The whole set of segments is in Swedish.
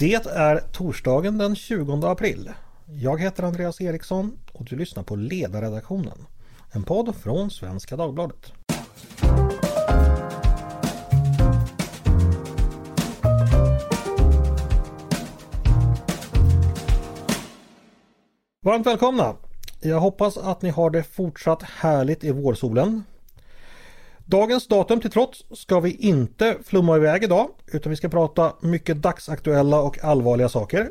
Det är torsdagen den 20 april. Jag heter Andreas Eriksson och du lyssnar på Ledarredaktionen. En podd från Svenska Dagbladet. Varmt välkomna! Jag hoppas att ni har det fortsatt härligt i vårsolen. Dagens datum till trots ska vi inte flumma iväg idag utan vi ska prata mycket dagsaktuella och allvarliga saker.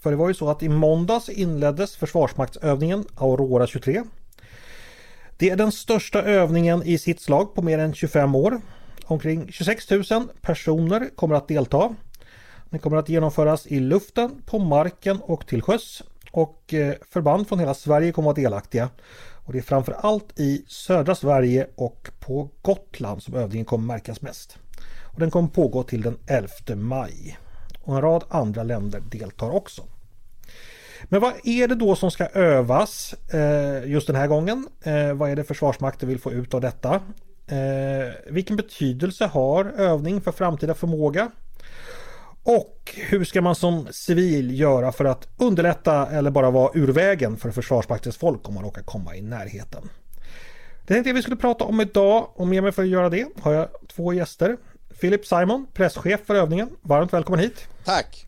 För det var ju så att i måndags inleddes Försvarsmaktsövningen Aurora 23. Det är den största övningen i sitt slag på mer än 25 år. Omkring 26 000 personer kommer att delta. Den kommer att genomföras i luften, på marken och till sjöss. Och eh, förband från hela Sverige kommer att vara delaktiga. Och det är framför allt i södra Sverige och på Gotland som övningen kommer märkas mest. Och den kommer pågå till den 11 maj. Och en rad andra länder deltar också. Men vad är det då som ska övas eh, just den här gången? Eh, vad är det Försvarsmakten vill få ut av detta? Eh, vilken betydelse har övning för framtida förmåga? Och hur ska man som civil göra för att underlätta eller bara vara ur vägen för Försvarsmaktens folk om man råkar komma i närheten? Det tänkte jag vi skulle prata om idag och med mig för att göra det har jag två gäster. Philip Simon, presschef för övningen. Varmt välkommen hit! Tack!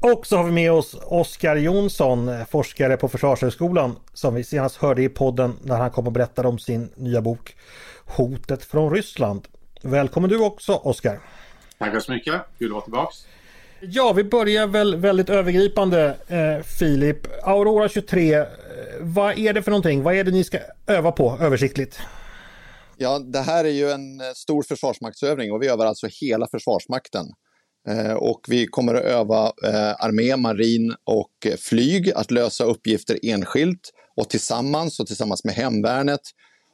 Och så har vi med oss Oskar Jonsson, forskare på Försvarshögskolan som vi senast hörde i podden när han kom och berättade om sin nya bok Hotet från Ryssland. Välkommen du också Oskar! Tackar så mycket, kul att vara tillbaks. Ja, vi börjar väl väldigt övergripande eh, Filip. Aurora 23, eh, vad är det för någonting? Vad är det ni ska öva på översiktligt? Ja, det här är ju en eh, stor försvarsmaktsövning och vi övar alltså hela Försvarsmakten. Eh, och vi kommer att öva eh, armé, marin och flyg att lösa uppgifter enskilt och tillsammans och tillsammans med hemvärnet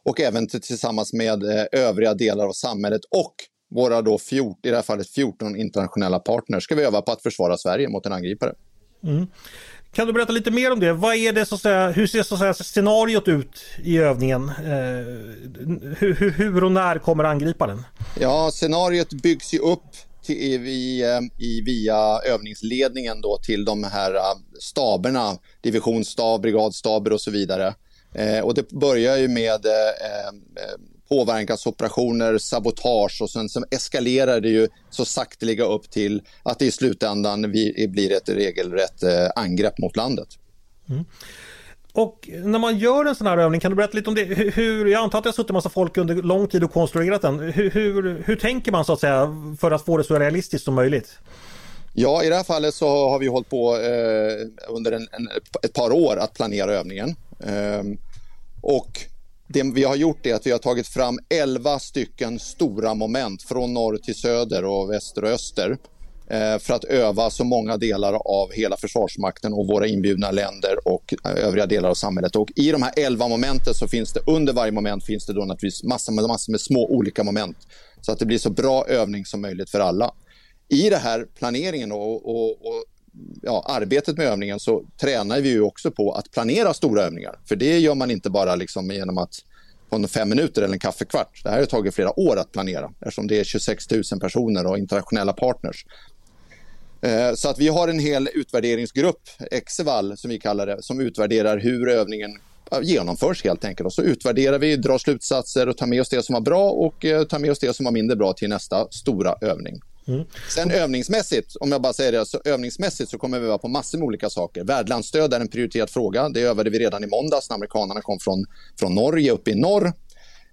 och även tillsammans med eh, övriga delar av samhället och våra då 14, i det här fallet 14 internationella partners ska vi öva på att försvara Sverige mot en angripare. Mm. Kan du berätta lite mer om det? Vad är det så att säga, hur ser så att säga, scenariot ut i övningen? Eh, hur, hur, och när kommer angriparen? Ja, scenariot byggs ju upp till, i, i, via övningsledningen då till de här äh, staberna, divisionsstab, brigadstaber och så vidare. Eh, och det börjar ju med eh, eh påverkansoperationer, sabotage och sen så eskalerar det ju så sakteliga upp till att det i slutändan blir ett regelrätt eh, angrepp mot landet. Mm. Och när man gör en sån här övning, kan du berätta lite om det? Hur, jag antar att det har suttit en massa folk under lång tid och konstruerat den. Hur, hur, hur tänker man så att säga för att få det så realistiskt som möjligt? Ja, i det här fallet så har vi hållit på eh, under en, en, ett par år att planera övningen. Eh, och det vi har gjort är att vi har tagit fram 11 stycken stora moment från norr till söder och väster och öster eh, för att öva så många delar av hela Försvarsmakten och våra inbjudna länder och eh, övriga delar av samhället. Och I de här 11 momenten så finns det under varje moment finns det då naturligtvis massor med, massor med små olika moment så att det blir så bra övning som möjligt för alla. I det här planeringen och, och, och ja, arbetet med övningen så tränar vi ju också på att planera stora övningar. För det gör man inte bara liksom genom att på fem minuter eller en kaffekvart. Det här har tagit flera år att planera eftersom det är 26 000 personer och internationella partners. Eh, så att vi har en hel utvärderingsgrupp, Exeval som vi kallar det, som utvärderar hur övningen genomförs helt enkelt. Och så utvärderar vi, drar slutsatser och tar med oss det som var bra och eh, tar med oss det som var mindre bra till nästa stora övning. Mm. Sen övningsmässigt, om jag bara säger det, så övningsmässigt så kommer vi vara på massor med olika saker. Värdlandsstöd är en prioriterad fråga. Det övade vi redan i måndags när amerikanerna kom från, från Norge upp i norr.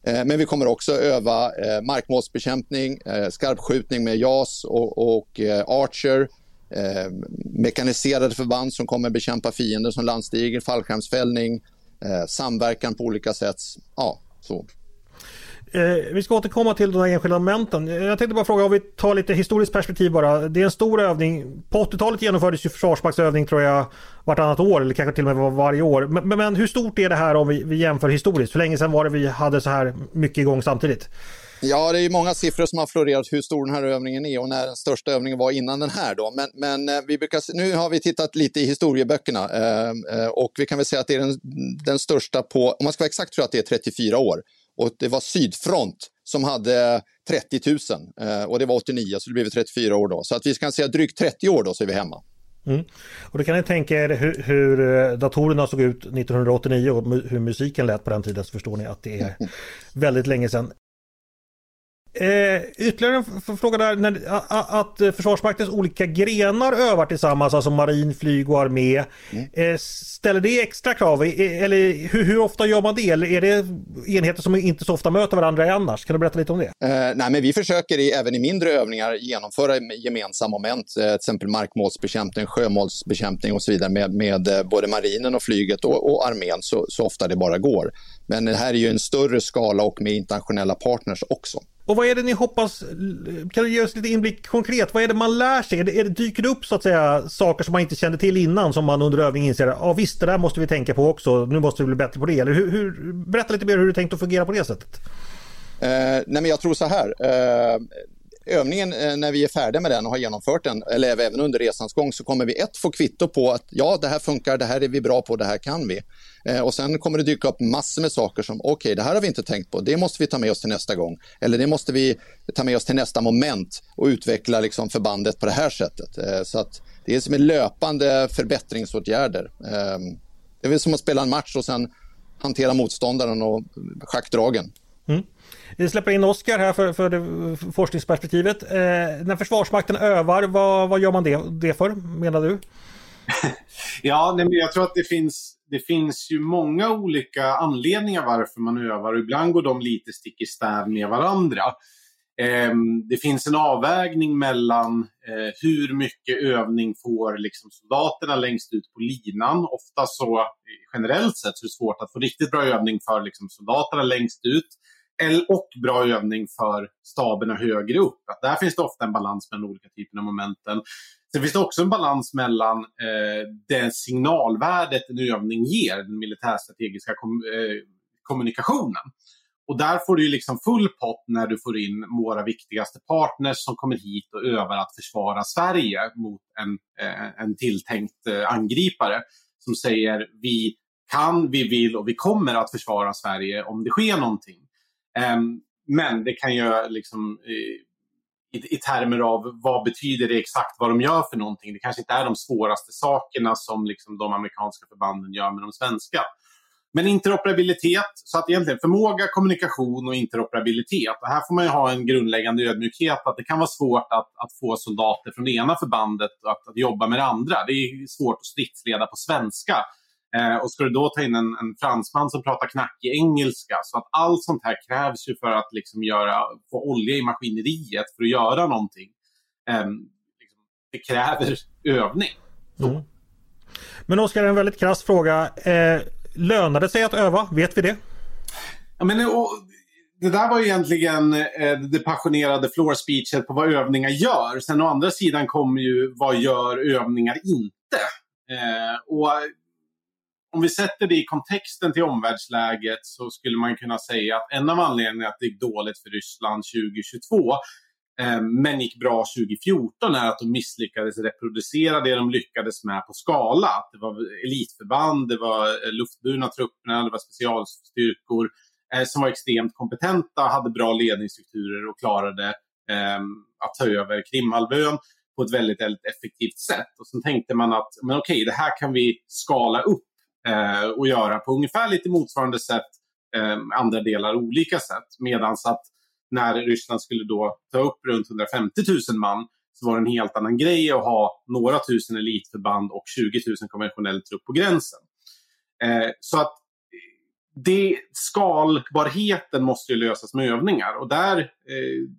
Eh, men vi kommer också öva eh, markmålsbekämpning, eh, skarpskjutning med JAS och, och eh, Archer, eh, mekaniserade förband som kommer bekämpa fiender som landstiger, fallskärmsfällning, eh, samverkan på olika sätt. Ja, så. Eh, vi ska återkomma till de enskilda momenten. Jag tänkte bara fråga om vi tar lite historiskt perspektiv bara. Det är en stor övning. På 80-talet genomfördes ju försvarsmaktsövning tror jag vartannat år eller kanske till och med varje år. Men, men hur stort är det här om vi, vi jämför historiskt? Hur länge sedan var det vi hade så här mycket igång samtidigt? Ja, det är många siffror som har florerat hur stor den här övningen är och när den största övningen var innan den här. Då. Men, men eh, vi brukar, nu har vi tittat lite i historieböckerna eh, eh, och vi kan väl säga att det är den, den största på, om man ska vara exakt tror jag att det är 34 år och det var Sydfront som hade 30 000 eh, och det var 89 så det blev 34 år då. Så att vi kan säga drygt 30 år då så är vi hemma. Mm. Och då kan ni tänka er hur, hur, eh, datorerna såg ut 1989 och hur musiken lät på den tiden så förstår ni att det är väldigt länge sedan. Eh, ytterligare en fråga där. När, att Försvarsmaktens olika grenar övar tillsammans, alltså marin, flyg och armé. Mm. Eh, ställer det extra krav? Eller hur, hur, ofta gör man det? Eller är det enheter som inte så ofta möter varandra annars? Kan du berätta lite om det? Eh, nej, men vi försöker i, även i mindre övningar genomföra gemensamma moment, eh, till exempel markmålsbekämpning, sjömålsbekämpning och så vidare med, med eh, både marinen och flyget och, och armén så, så ofta det bara går. Men det här är ju en större skala och med internationella partners också. Och vad är det ni hoppas, kan du ge oss lite inblick konkret, vad är det man lär sig? Är det, är det, dyker det upp så att säga saker som man inte kände till innan som man under övning inser, ja ah, visst det där måste vi tänka på också, nu måste vi bli bättre på det. Eller hur, hur berätta lite mer hur du tänkt att fungera på det sättet. Eh, nej men jag tror så här, eh, övningen, eh, när vi är färdiga med den och har genomfört den, eller även under resans gång, så kommer vi ett få kvitto på att ja, det här funkar, det här är vi bra på, det här kan vi. Eh, och sen kommer det dyka upp massor med saker som, okej, okay, det här har vi inte tänkt på, det måste vi ta med oss till nästa gång. Eller det måste vi ta med oss till nästa moment och utveckla liksom förbandet på det här sättet. Eh, så att det är som en löpande förbättringsåtgärder. Ehm, det är väl som att spela en match och sen hantera motståndaren och schackdragen. Mm. Vi släpper in Oskar här för, för det, forskningsperspektivet. Eh, när Försvarsmakten övar, vad, vad gör man det, det för, menar du? ja, nej, men jag tror att det finns, det finns ju många olika anledningar varför man övar och ibland går de lite stick i stäv med varandra. Eh, det finns en avvägning mellan eh, hur mycket övning får liksom soldaterna längst ut på linan. Ofta så generellt sett så är det svårt att få riktigt bra övning för liksom, soldaterna längst ut och bra övning för staberna högre upp. Att där finns det ofta en balans mellan olika typer av momenten. Sen finns det också en balans mellan eh, det signalvärdet en övning ger, den militärstrategiska kom, eh, kommunikationen. Och där får du ju liksom full pott när du får in våra viktigaste partners som kommer hit och övar att försvara Sverige mot en, eh, en tilltänkt eh, angripare som säger vi kan, vi vill och vi kommer att försvara Sverige om det sker någonting. Ehm, men det kan ju liksom i, i, termer av vad betyder det exakt vad de gör för någonting. Det kanske inte är de svåraste sakerna som liksom de amerikanska förbanden gör med de svenska. Men interoperabilitet, så att egentligen förmåga, kommunikation och interoperabilitet. Och här får man ju ha en grundläggande ödmjukhet att det kan vara svårt att, att få soldater från det ena förbandet att, att jobba med det andra. Det är svårt att stridsleda på svenska. Eh, och ska du då ta in en, en fransman som pratar knackig engelska, så att allt sånt här krävs ju för att liksom göra, få olja i maskineriet för att göra någonting. Eh, liksom, det kräver övning. Mm. Men Oskar, en väldigt krass fråga. Eh, lönar det sig att öva? Vet vi det? Ja, men, och, det där var egentligen eh, det passionerade floor speechet på vad övningar gör. Sen å andra sidan kommer ju vad gör övningar inte? Eh, och om vi sätter det i kontexten till omvärldsläget så skulle man kunna säga att en av anledningarna att det gick dåligt för Ryssland 2022 eh, men gick bra 2014 är att de misslyckades reproducera det de lyckades med på skala. Det var elitförband, det var eh, luftburna trupperna, det var specialstyrkor eh, som var extremt kompetenta, hade bra ledningsstrukturer och klarade eh, att ta över Krimhalvön på ett väldigt, väldigt effektivt sätt. Och sen tänkte man att men okej, det här kan vi skala upp Eh, och göra på ungefär lite motsvarande sätt eh, andra delar olika sätt. Medan att när Ryssland skulle då ta upp runt 150 000 man så var det en helt annan grej att ha några tusen elitförband och 20 000 konventionell trupp på gränsen. Eh, så att det, skalbarheten måste ju lösas med övningar och där eh,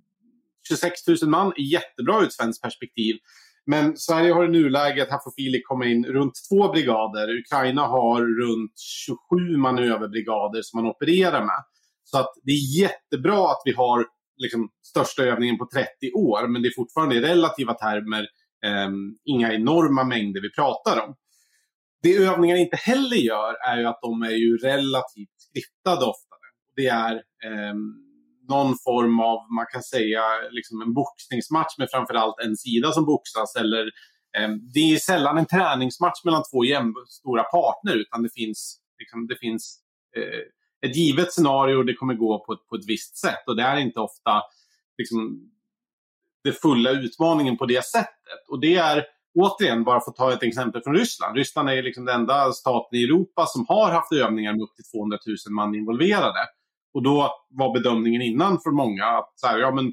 26 000 man är jättebra ur ett svenskt perspektiv. Men Sverige har i nuläget, här får Filip komma in, runt två brigader. Ukraina har runt 27 manöverbrigader som man opererar med. Så att det är jättebra att vi har liksom, största övningen på 30 år, men det är fortfarande i relativa termer eh, inga enorma mängder vi pratar om. Det övningar inte heller gör är ju att de är ju relativt skriptade oftare. Det är eh, någon form av, man kan säga, liksom en boxningsmatch med framförallt en sida som boxas. Eller, eh, det är sällan en träningsmatch mellan två jämnstora partner utan det finns, liksom, det finns eh, ett givet scenario och det kommer gå på ett, på ett visst sätt. Och det är inte ofta liksom, den fulla utmaningen på det sättet. Och det är återigen, bara för att ta ett exempel från Ryssland. Ryssland är liksom den enda staten i Europa som har haft övningar med upp till 200 000 man involverade. Och då var bedömningen innan för många att så här, ja, men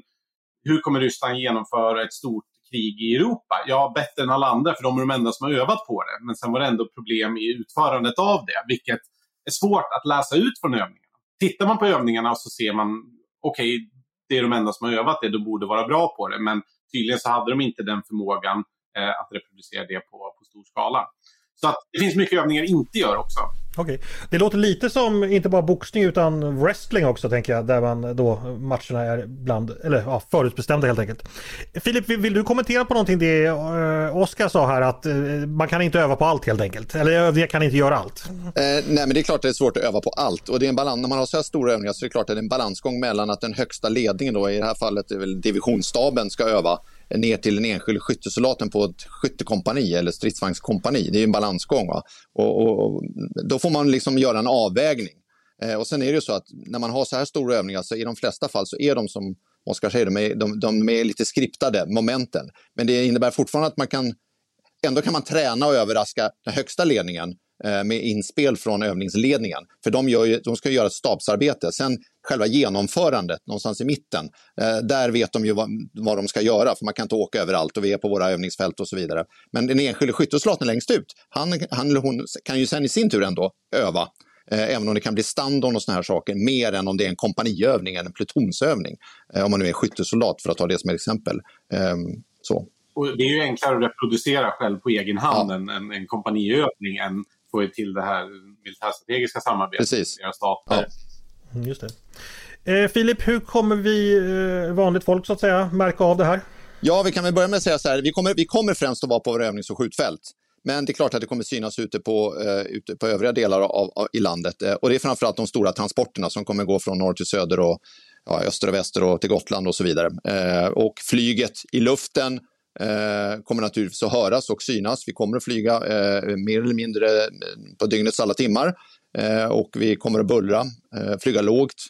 hur kommer Ryssland genomföra ett stort krig i Europa? Ja, bättre än alla andra, för de är de enda som har övat på det. Men sen var det ändå problem i utförandet av det, vilket är svårt att läsa ut från övningarna. Tittar man på övningarna så ser man, okej, okay, det är de enda som har övat det, de borde vara bra på det. Men tydligen så hade de inte den förmågan eh, att reproducera det på, på stor skala. Så att det finns mycket övningar inte gör också. Okej. Okay. Det låter lite som inte bara boxning utan wrestling också tänker jag. Där man då matcherna är bland, eller ja, förutbestämda helt enkelt. Filip, vill, vill du kommentera på någonting det uh, Oskar sa här att uh, man kan inte öva på allt helt enkelt? Eller övningar kan inte göra allt? Uh, nej, men det är klart att det är svårt att öva på allt. Och det är en balans, när man har så här stora övningar så är det klart att det är en balansgång mellan att den högsta ledningen då, i det här fallet är väl divisionsstaben, ska öva ner till den enskilde skyttesoldaten på ett skyttekompani eller stridsvagnskompani. Det är en balansgång. Va? och, och, då får man liksom göra en avvägning. Eh, och sen är det ju så att när man har så här stora övningar så i de flesta fall så är de som Oskar säger, de är, de, de är lite skriptade, momenten. Men det innebär fortfarande att man kan ändå kan man träna och överraska den högsta ledningen med inspel från övningsledningen. För de, gör de ska göra ett stabsarbete. Sen själva genomförandet någonstans i mitten, eh, där vet de ju vad, vad, de ska göra för man kan inte åka överallt och vi är på våra övningsfält och så vidare. Men den enskilde skyttesoldaten längst ut, han, han hon kan ju sen i sin tur ändå öva eh, även om det kan bli standard och såna här saker, mer än om det är en kompaniövning eller en plutonsövning. om man nu är skyttesoldat för att ta det som exempel. Ehm, så. Och det är ju enklare att reproducera själv på egen hand ja. än en, en kompaniövning än få till det här militärstrategiska samarbetet Precis. med stater. Ja. Mm, just det. Eh, Filip, hur kommer vi eh, vanligt folk så att säga märka av det här? Ja, vi kan väl börja med att säga så här. Vi kommer, vi kommer främst att vara på våra övnings och skjutfält. Men det är klart att det kommer synas ute på, eh, ute på övriga delar av, av, i landet. Eh, och det är framförallt de stora transporterna som kommer gå från norr till söder och ja, öster och väster och till Gotland och så vidare. Eh, och flyget i luften eh, kommer naturligtvis att höras och synas. Vi kommer att flyga eh, mer eller mindre eh, på dygnets alla timmar eh, och vi kommer att bullra, eh, flyga lågt.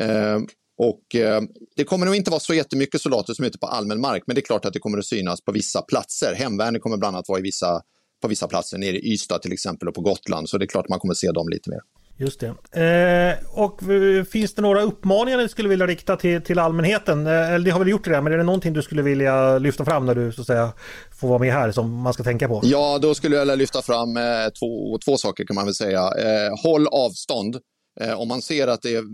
Eh, och eh, det kommer nog inte vara så jättemycket soldater som är ute på allmän mark, men det är klart att det kommer att synas på vissa platser. Hemvärnet kommer bland annat vara i vissa, på vissa platser, nere i Ystad till exempel och på Gotland, så det är klart att man kommer att se dem lite mer. Just det. Eh, och finns det några uppmaningar du skulle vilja rikta till, till allmänheten? Eh, eller det har väl gjort det, men är det någonting du skulle vilja lyfta fram när du så att säga får vara med här som man ska tänka på? Ja, då skulle jag vilja lyfta fram eh, två, två saker kan man väl säga. Eh, håll avstånd. Eh, om man ser att det är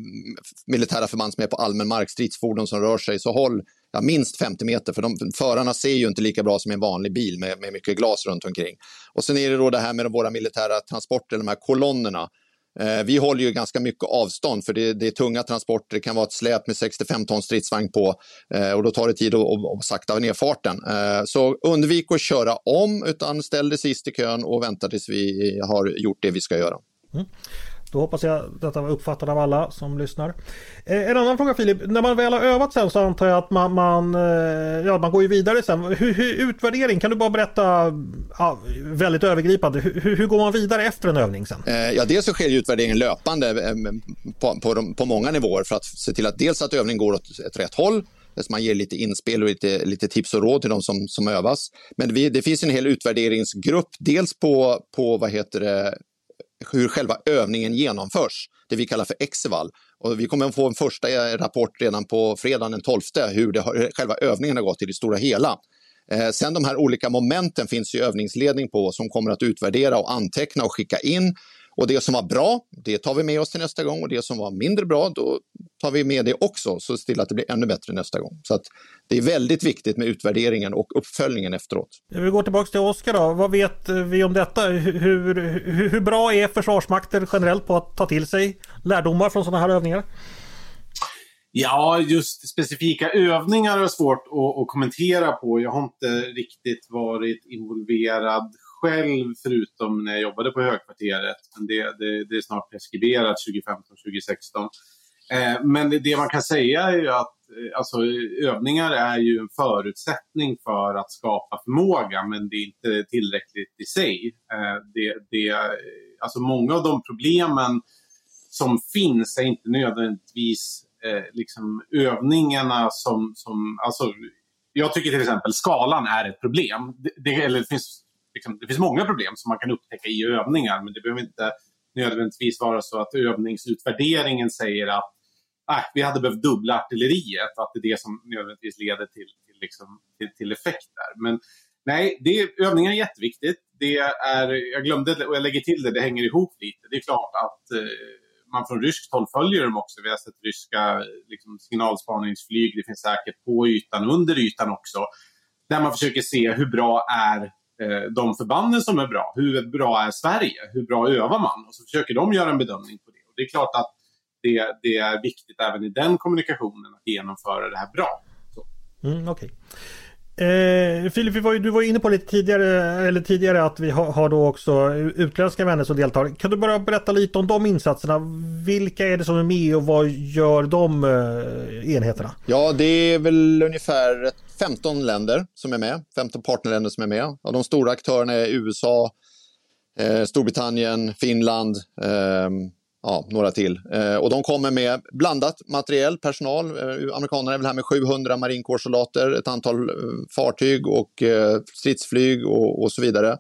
militära förband som är på allmän mark, stridsfordon som rör sig, så håll ja, minst 50 meter, för de, förarna ser ju inte lika bra som en vanlig bil med, med mycket glas runt omkring. Och sen är det då det här med våra militära transporter, de här kolonnerna. Eh, vi håller ju ganska mycket avstånd för det, det, är tunga transporter. Det kan vara ett släp med 65 ton stridsvagn på eh, och då tar det tid att, att, att sakta ner farten. Eh, så undvik att köra om utan ställ dig sist i kön och vänta tills vi har gjort det vi ska göra. Mm. Då hoppas jag detta var uppfattat av alla som lyssnar. Eh, en annan fråga Filip. När man väl har övat sen så antar jag att man, man, eh, ja, man går ju vidare sen. Hur, hur, utvärdering, kan du bara berätta ja, väldigt övergripande. Hur, hur, går man vidare efter en övning sen? Eh, ja, dels så sker utvärderingen löpande eh, på, på, de, på många nivåer för att se till att dels att övningen går åt ett rätt håll så man ger lite inspel och lite, lite tips och råd till de som, som övas. Men vi, det finns en hel utvärderingsgrupp, dels på, på vad heter det, hur själva övningen genomförs, det vi kallar för Exeval. Och vi kommer att få en första eh, rapport redan på fredagen den 12 hur, det har, själva övningen har gått i det stora hela. Eh, sen de här olika momenten finns ju övningsledning på som kommer att utvärdera och anteckna och skicka in. Och det som var bra, det tar vi med oss till nästa gång och det som var mindre bra, då tar vi med det också så se till att det blir ännu bättre nästa gång. Så att det är väldigt viktigt med utvärderingen och uppföljningen efteråt. Vi går tillbaka till Oskar då. Vad vet vi om detta? Hur, hur, hur bra är Försvarsmakten generellt på att ta till sig lärdomar från sådana här övningar? Ja, just specifika övningar är svårt att, att, kommentera på. Jag har inte riktigt varit involverad själv förutom när jag jobbade på Högkvarteret. Men det, det, det är snart preskriberat 2015-2016. Eh, men det, det, man kan säga är ju att eh, alltså, övningar är ju en förutsättning för att skapa förmåga men det är inte tillräckligt i sig. Eh, det, det, alltså många av de problemen som finns är inte nödvändigtvis eh, liksom övningarna som, som alltså, jag tycker till exempel skalan är ett problem. Det, det, eller det, finns, liksom, det finns många problem som man kan upptäcka i övningar men det behöver inte nödvändigtvis vara så att övningsutvärderingen säger att äh, vi hade behövt dubbla artilleriet att det är det som nödvändigtvis leder till, till, liksom, till, till effekt där. Men nej, det, övningar är jätteviktigt. Det är, jag glömde och jag lägger till det, det hänger ihop lite. Det är klart att eh, man från ryskt håll följer dem också. Vi har sett ryska liksom, signalspaningsflyg. Det finns säkert på ytan och under ytan också. Där man försöker se hur bra är Eh, de förbanden som är bra. Hur bra är Sverige? Hur bra övar man? Och så försöker de göra en bedömning på det. Och det är klart att det, det är viktigt även i den kommunikationen att genomföra det här bra. Mm, okay. Eh, Filip, var, du var inne på lite tidigare, eller tidigare att vi har, har, då också utländska vänner som deltar. Kan du bara berätta lite om de insatserna? Vilka är det som är med och vad gör de eh, enheterna? Ja, det är väl ungefär 15 länder som är med. 15 partnerländer som är med. Och de stora aktörerna är USA, eh, Storbritannien, Finland, eh, ja, några till. Eh, och de kommer med blandat materiell, personal. Eh, amerikanerna är väl här med 700 marinkårssoldater, ett antal eh, fartyg och eh, stridsflyg och, och, så vidare.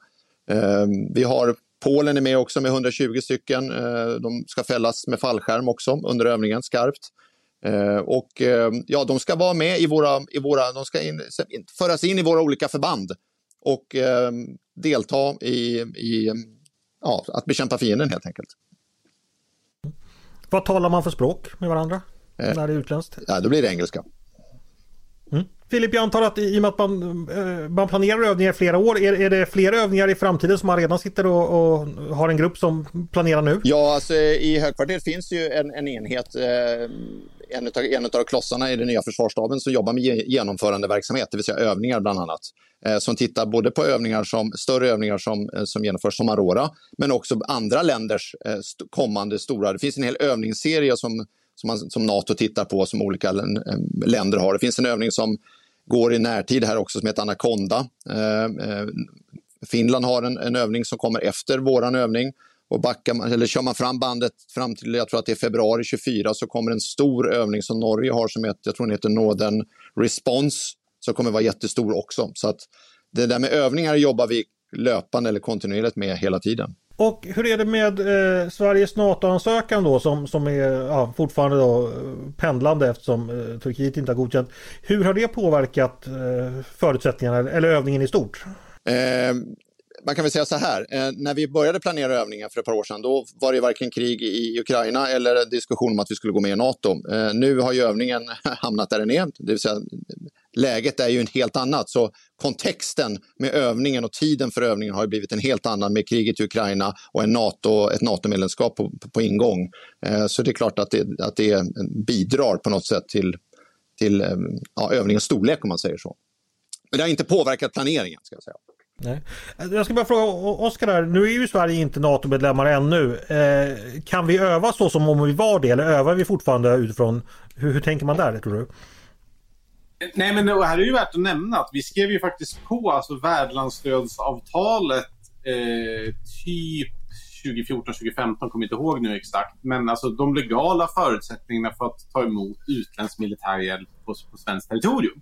Eh, vi har Polen är med också med 120 stycken. Eh, de ska fällas med fallskärm också under övningen, skarpt. och ja, de ska vara med i våra, i våra de ska in, föras in i våra olika förband och delta i, i ja, att bekämpa fienden helt enkelt. Vad talar man för språk med varandra? Eh, när det är utländskt? Ja, då blir det engelska. Mm. Filip, jag antar att i och med att man, eh, man planerar övningar i flera år, är, är det fler övningar i framtiden som man redan sitter och, och har en grupp som planerar nu? Ja, alltså, i högkvarteret finns ju en, en enhet, eh, en av, en av klossarna i den nya försvarsstaben som jobbar med genomförandeverksamhet, det vill säga övningar bland annat. Eh, som tittar både på övningar som, större övningar som, eh, som genomförs som Aurora, men också andra länders eh, st kommande stora. Det finns en hel övningsserie som, som, man, som Nato tittar på, som olika eh, länder har. Det finns en övning som går i närtid här också som heter Anaconda. Eh, eh, Finland har en, en övning som kommer efter våran övning och backar man, eller kör man fram bandet fram till jag tror att det är februari 24 så kommer en stor övning som Norge har som heter, jag tror den heter Northern Response som kommer vara jättestor också. Så att det där med övningar jobbar vi löpande eller kontinuerligt med hela tiden. Och hur är det med eh, Sveriges NATO-ansökan då som, som är ja, fortfarande då, pendlande eftersom eh, Turkiet inte har godkänt. Hur har det påverkat eh, förutsättningarna eller övningen i stort? Man kan väl säga så här, eh, när vi började planera övningen för ett par år sedan, då var det varken krig i Ukraina eller diskussion om att vi skulle gå med i NATO. Eh, nu har ju övningen hamnat där den är, det vill säga läget är ju en helt annat. Så kontexten med övningen och tiden för övningen har blivit en helt annan med kriget i Ukraina och en NATO, ett NATO-medlemskap på, på, ingång. Eh, så det är klart att det, att det bidrar på något sätt till, till eh, ja, övningens storlek om man säger så. Men det har inte påverkat planeringen ska jag säga. Nej. Eh, jag ska bara fråga Oskar här. nu är ju Sverige inte NATO-medlemmar ännu. Eh, kan vi öva så som om vi var det eller övar vi fortfarande utifrån, hur, hur tänker man där tror du? Eh, nej, men det här är ju värt att nämna att vi skrev ju faktiskt på alltså värdlandsstödsavtalet eh, typ 2014, 2015, kommer inte ihåg nu exakt. Men alltså de legala förutsättningarna för att ta emot utländsk militär hjälp på, på svenskt territorium.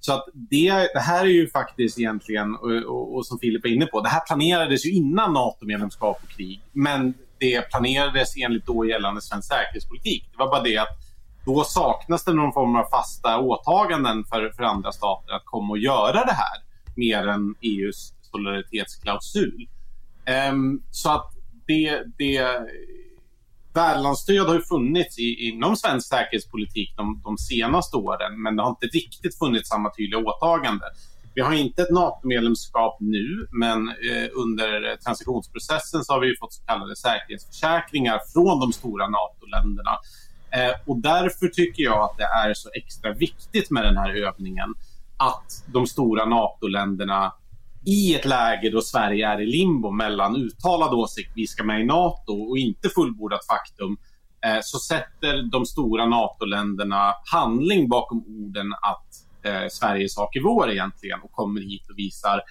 Så att det, det här är ju faktiskt egentligen, och, och, och som Filip är inne på, det här planerades ju innan NATO-medlemskap och krig. Men det planerades enligt då gällande svensk säkerhetspolitik. Det var bara det att då saknas det någon form av fasta åtaganden för, för andra stater att komma och göra det här mer än EUs solidaritetsklausul. Um, så att det, det värdlandsstöd har ju funnits i, inom svensk säkerhetspolitik de, de senaste åren, men det har inte riktigt funnits samma tydliga åtagande. Vi har inte ett NATO-medlemskap nu, men eh, under transitionsprocessen så har vi fått så kallade säkerhetsförsäkringar från de stora NATO-länderna Eh, och därför tycker jag att det är så extra viktigt med den här övningen att de stora NATO-länderna i ett läge då Sverige är i limbo mellan uttalad åsikt, vi ska med i NATO och inte fullbordat faktum, eh, så sätter de stora NATO-länderna handling bakom orden att eh, Sveriges sak är vår egentligen och kommer hit och visar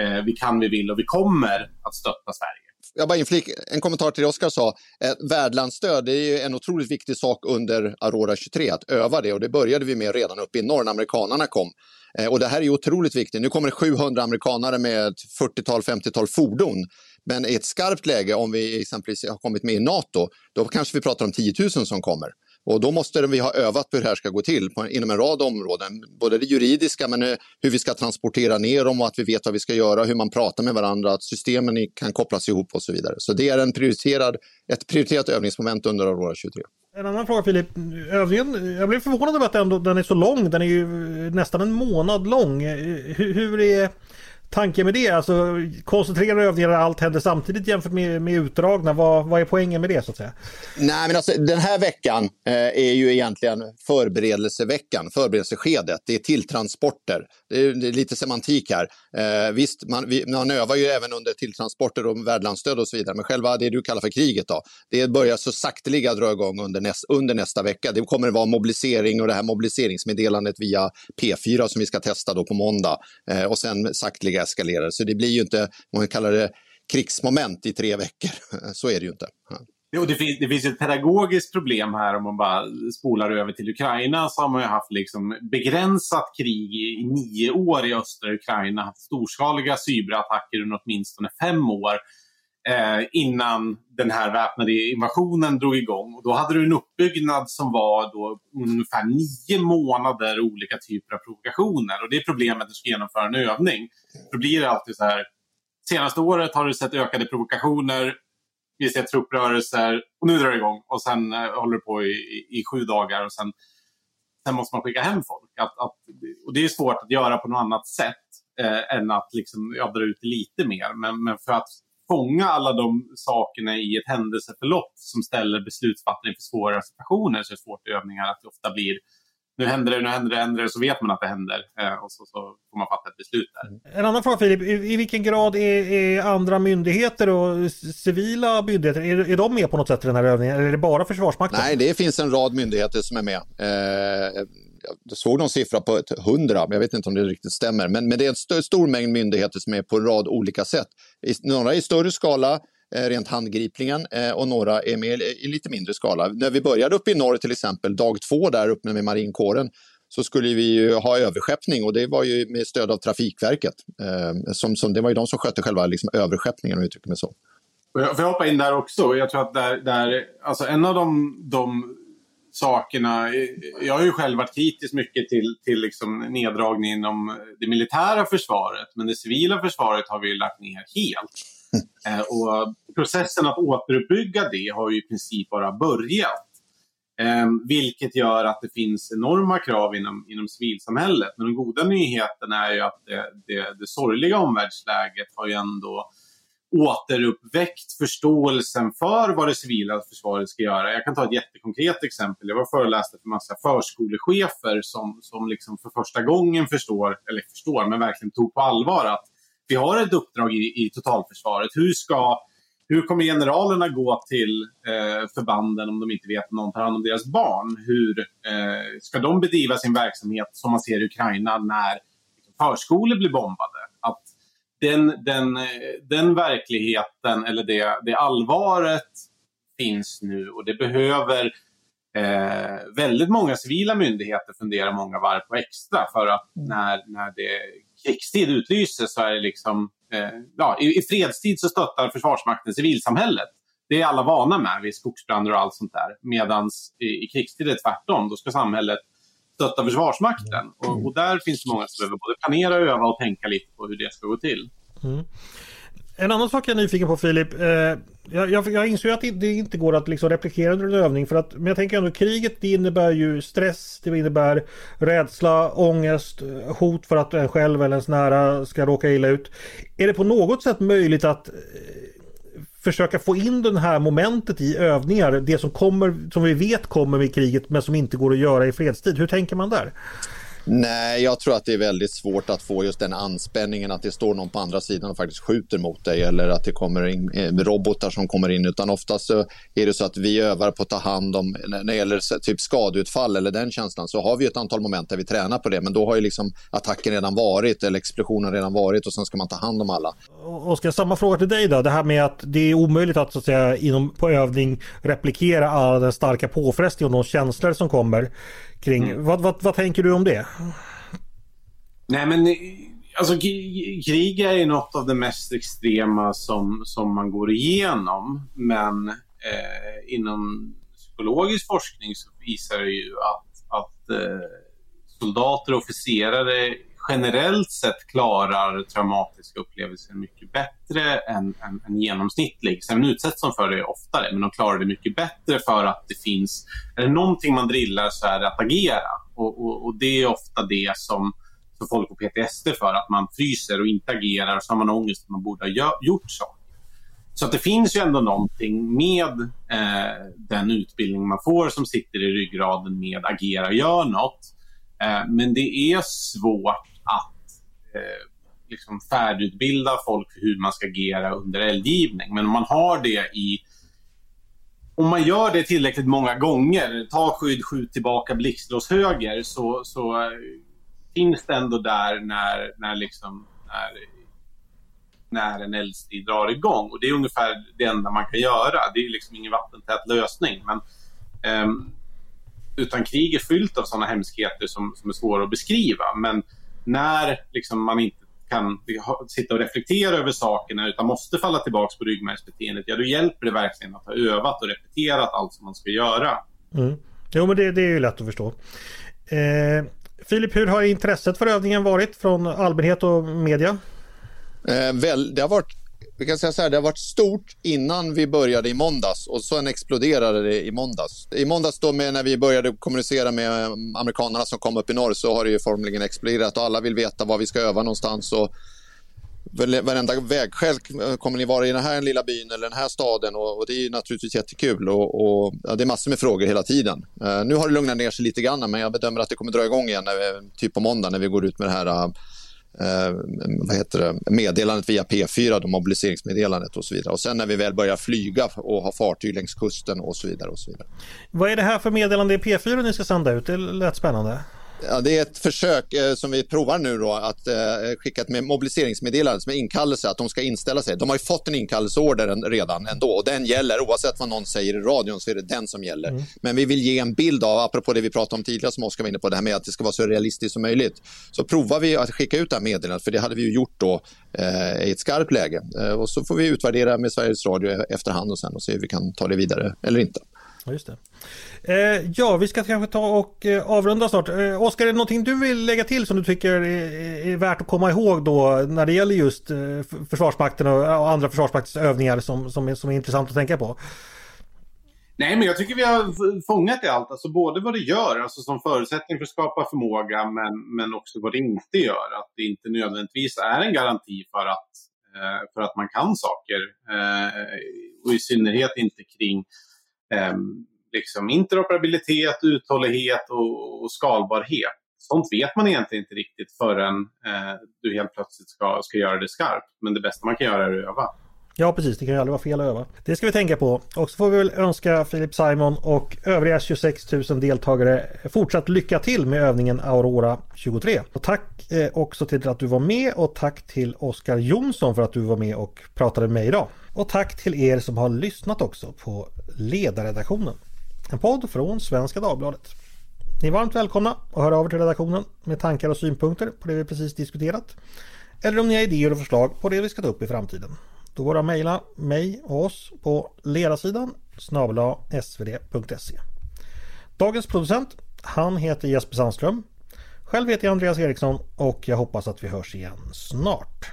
eh, vi kan, vi vill och vi kommer att stötta Sverige jag bara inflik, en kommentar till det Oskar sa. Eh, värdlandsstöd det är ju en otroligt viktig sak under Aurora 23, att öva det och det började vi med redan uppe i norr när amerikanarna kom. Eh, och det här är ju otroligt viktigt. Nu kommer det 700 amerikanare med ett 40-tal, 50-tal fordon. Men i ett skarpt läge, om vi exempelvis har kommit med i NATO, då kanske vi pratar om 10 000 som kommer. Och då måste vi ha övat på hur det här ska gå till på, inom en rad områden. Både det juridiska, men eh, hur vi ska transportera ner dem och att vi vet vad vi ska göra, hur man pratar med varandra, att systemen kan kopplas ihop och så vidare. Så det är en prioriterad, ett prioriterat övningsmoment under Aurora 23. En annan fråga Filip. Övningen, jag blev förvånad över att den, den är så lång. Den är ju nästan en månad lång. Hur, hur är tanken med det? Alltså koncentrerade övningar där allt händer samtidigt jämfört med, med utdragna. Vad, vad är poängen med det så att säga? Nej, men alltså, den här veckan eh, är ju egentligen förberedelseveckan, förberedelseskedet. Det är tilltransporter. Det är, det är lite semantik här. Eh, visst, man, vi, man övar ju även under tilltransporter och värdlandsstöd och så vidare, men själva det du kallar för kriget då, det börjar så sakteliga dra igång under, näst, under nästa vecka. Det kommer att vara mobilisering och det här mobiliseringsmeddelandet via P4 som vi ska testa då på måndag eh, och sen sakteliga eskalerar. Så det blir ju inte, om man kallar det krigsmoment i tre veckor. Så är det ju inte. Jo, det, finns, det finns ett pedagogiskt problem här om man bara spolar över till Ukraina så har man ju haft liksom begränsat krig i, i nio år i östra Ukraina, haft storskaliga cyberattacker under åtminstone fem år eh, innan den här väpnade invasionen drog igång. Och då hade du en uppbyggnad som var då ungefär nio månader olika typer av provokationer. Och det är problemet när du ska genomföra en övning. Då blir det alltid så här, senaste året har du sett ökade provokationer, vi ser trupprörelser och nu drar det igång. Och sen eh, håller det på i, i, i, sju dagar och sen, sen måste man skicka hem folk. Att, att, och det är svårt att göra på något annat sätt eh, än att liksom, ja, dra ut det lite mer. Men, men för att fånga alla de sakerna i ett händelseförlopp som ställer beslutsfattare inför svåra situationer så är det svårt i övningar att det ofta blir nu händer det, nu händer det, händer det, så vet man att det händer eh, och så, så, får man fatta ett beslut där. En annan fråga Filip, i, i vilken grad är, är, andra myndigheter och civila myndigheter, är, är de med på något sätt i den här övningen eller är det bara Försvarsmakten? Nej, det finns en rad myndigheter som är med. Eh, jag såg någon siffra på ett hundra, men jag vet inte om det riktigt stämmer. Men, men det är en st stor mängd myndigheter som är på en rad olika sätt. I, några i större skala, Eh, rent handgripligen, eh, och några är med i lite mindre skala. När vi började uppe i norr till exempel, dag två där uppe med marinkåren, så skulle vi ju ha överskeppning och det var ju med stöd av Trafikverket. Eh, som, som, det var ju de som skötte själva liksom, överskeppningen om jag uttrycker mig så. Får jag hoppa in där också? Jag tror att där, där, alltså en av de, de sakerna. Jag har ju själv varit kritisk mycket till, till liksom neddragning inom det militära försvaret. Men det civila försvaret har vi ju lagt ner helt. Eh, och processen att återuppbygga det har ju i princip bara börjat. Eh, vilket gör att det finns enorma krav inom, inom civilsamhället. Men den goda nyheten är ju att det, det, det sorgliga omvärldsläget har ju ändå återuppväckt förståelsen för vad det civila försvaret ska göra. Jag kan ta ett jättekonkret exempel. Jag var föreläste för massa förskolechefer som, som liksom för första gången förstår, eller förstår, men verkligen tog på allvar att vi har ett uppdrag i, i totalförsvaret. Hur, ska, hur kommer generalerna gå till eh, förbanden om de inte vet om någon tar hand om deras barn? Hur eh, ska de bedriva sin verksamhet som man ser i Ukraina när förskolor blir bombade? Att den, den, den verkligheten eller det, det allvaret finns nu och det behöver eh, väldigt många civila myndigheter fundera många varv på extra för att mm. när, när det krigstid utlyses så är det liksom eh, ja, i, i, fredstid så stöttar Försvarsmakten civilsamhället. Det är alla vana med vid skogsbränder och allt sånt där. Medan i, i krigstid är det tvärtom. Då ska samhället stötta Försvarsmakten. Och, och, där finns det många som behöver både planera, öva och tänka lite på hur det ska gå till. Mm. En annan sak jag är nyfiken på Filip. Eh, jag, jag, jag inser ju att det inte går att liksom replikera under en övning. För att, men jag tänker ändå kriget det innebär ju stress, det innebär rädsla, ångest, hot för att en själv eller ens nära ska råka illa ut. Är det på något sätt möjligt att eh, försöka få in det här momentet i övningar. Det som kommer, som vi vet kommer med kriget men som inte går att göra i fredstid. Hur tänker man där? Nej, jag tror att det är väldigt svårt att få just den anspänningen att det står någon på andra sidan och faktiskt skjuter mot dig eller att det kommer in eh, robotar som kommer in. Utan oftast så är det så att vi övar på att ta hand om, när det gäller typ skadeutfall eller den känslan, så har vi ett antal moment där vi tränar på det. Men då har ju liksom attacken redan varit eller explosionen redan varit och sen ska man ta hand om alla. Oskar, samma fråga till dig då. Det här med att det är omöjligt att, så att säga, inom, på övning replikera alla den starka påfrestningen och de känslor som kommer kring. Mm. Vad, vad, vad tänker du om det? Nej men alltså krig är ju något av det mest extrema som, som man går igenom. Men eh, inom psykologisk forskning så visar det ju att, att eh, soldater och officerare generellt sett klarar traumatiska upplevelser mycket bättre än, än, än genomsnittlig. Sen utsätts de för det oftare, men de klarar det mycket bättre för att det finns... Är det någonting man drillar så är det att agera. Och, och, och det är ofta det som, som folk får PTSD för, att man fryser och inte agerar och så har man ångest att man borde ha gjort så. Så att det finns ju ändå någonting med eh, den utbildning man får som sitter i ryggraden med agera gör något. Eh, men det är svårt eh, liksom färdigutbilda folk för hur man ska agera under eldgivning. Men om man har det i... Om man gör det tillräckligt många gånger, ta skydd, skjut tillbaka, blixtlås höger, så, så eh, finns det ändå där när, när, liksom, när, när en eldstrid drar igång. Och det är ungefär det enda man kan göra. Det är liksom ingen vattentät lösning. Men, um, utan krig är fyllt av sådana hemskheter som, som är svåra att beskriva. Men när liksom man inte kan sitta och reflektera över sakerna utan måste falla tillbaka på ryggmärgsbeteendet, ja då hjälper det verkligen att ha övat och repeterat allt som man ska göra. Mm. Jo men det, det är ju lätt att förstå. Eh, Filip, hur har intresset för övningen varit från allmänhet och media? Eh, väl, det har varit vi kan säga så här, det har varit stort innan vi började i måndags och sen exploderade det i måndags. I måndags då med, när vi började kommunicera med amerikanerna som kom upp i norr så har det ju formligen exploderat och alla vill veta var vi ska öva någonstans. Och varenda vägskäl kommer ni vara i den här lilla byn eller den här staden och, och det är naturligtvis jättekul och, och ja, det är massor med frågor hela tiden. Uh, nu har det lugnat ner sig lite grann men jag bedömer att det kommer dra igång igen när typ på måndag när vi går ut med det här uh, eh, vad heter det, meddelandet via P4, då, mobiliseringsmeddelandet och så vidare. Och sen när vi väl börjar flyga och ha fartyg längs kusten och så vidare. Och så vidare. Vad är det här för meddelande i P4 ni ska sända ut? Det lät spännande. Ja, det är ett försök eh, som vi provar nu då att eh, skicka ett mobiliseringsmeddelande som är inkallelse att de ska inställa sig. De har ju fått en inkallelseorder redan ändå och den gäller oavsett vad någon säger i radion så är det den som gäller. Mm. Men vi vill ge en bild av, apropå det vi pratade om tidigare som Oskar var inne på, det här med att det ska vara så realistiskt som möjligt. Så provar vi att skicka ut det här meddelandet för det hade vi ju gjort då eh, i ett skarpt läge eh, och så får vi utvärdera med Sveriges Radio efterhand och sen och se hur vi kan ta det vidare eller inte. Ja, just det. Eh, ja, vi ska kanske ta och eh, avrunda snart. Eh, Oskar, är det någonting du vill lägga till som du tycker är, är värt att komma ihåg då när det gäller just eh, Försvarsmakten och, och andra Försvarsmaktens övningar som, som, är, som är intressant att tänka på? Nej, men jag tycker vi har fångat det allt. Alltså både vad det gör, alltså som förutsättning för att skapa förmåga, men, men också vad det inte gör. Att det inte nödvändigtvis är en garanti för att, eh, för att man kan saker. Eh, och i synnerhet inte kring Ehm, liksom interoperabilitet, uthållighet och, och, skalbarhet. Sånt vet man egentligen inte riktigt förrän eh, du helt plötsligt ska, ska göra det skarpt. Men det bästa man kan göra är att öva. Ja precis, det kan ju aldrig vara fel att öva. Det ska vi tänka på. Och så får vi väl önska Filip Simon och övriga 26 000 deltagare fortsatt lycka till med övningen Aurora 23. Och tack eh, också till att du var med och tack till Oskar Jonsson för att du var med och pratade med mig idag. Och tack till er som har lyssnat också på Ledarredaktionen. En podd från Svenska Dagbladet. Ni är varmt välkomna att höra av er till redaktionen med tankar och synpunkter på det vi precis diskuterat. Eller om ni har idéer och förslag på det vi ska ta upp i framtiden. Då går det att mejla mig och oss på ledarsidan snabla svd.se. Dagens producent, han heter Jesper Sandström. Själv heter jag Andreas Eriksson och jag hoppas att vi hörs igen snart.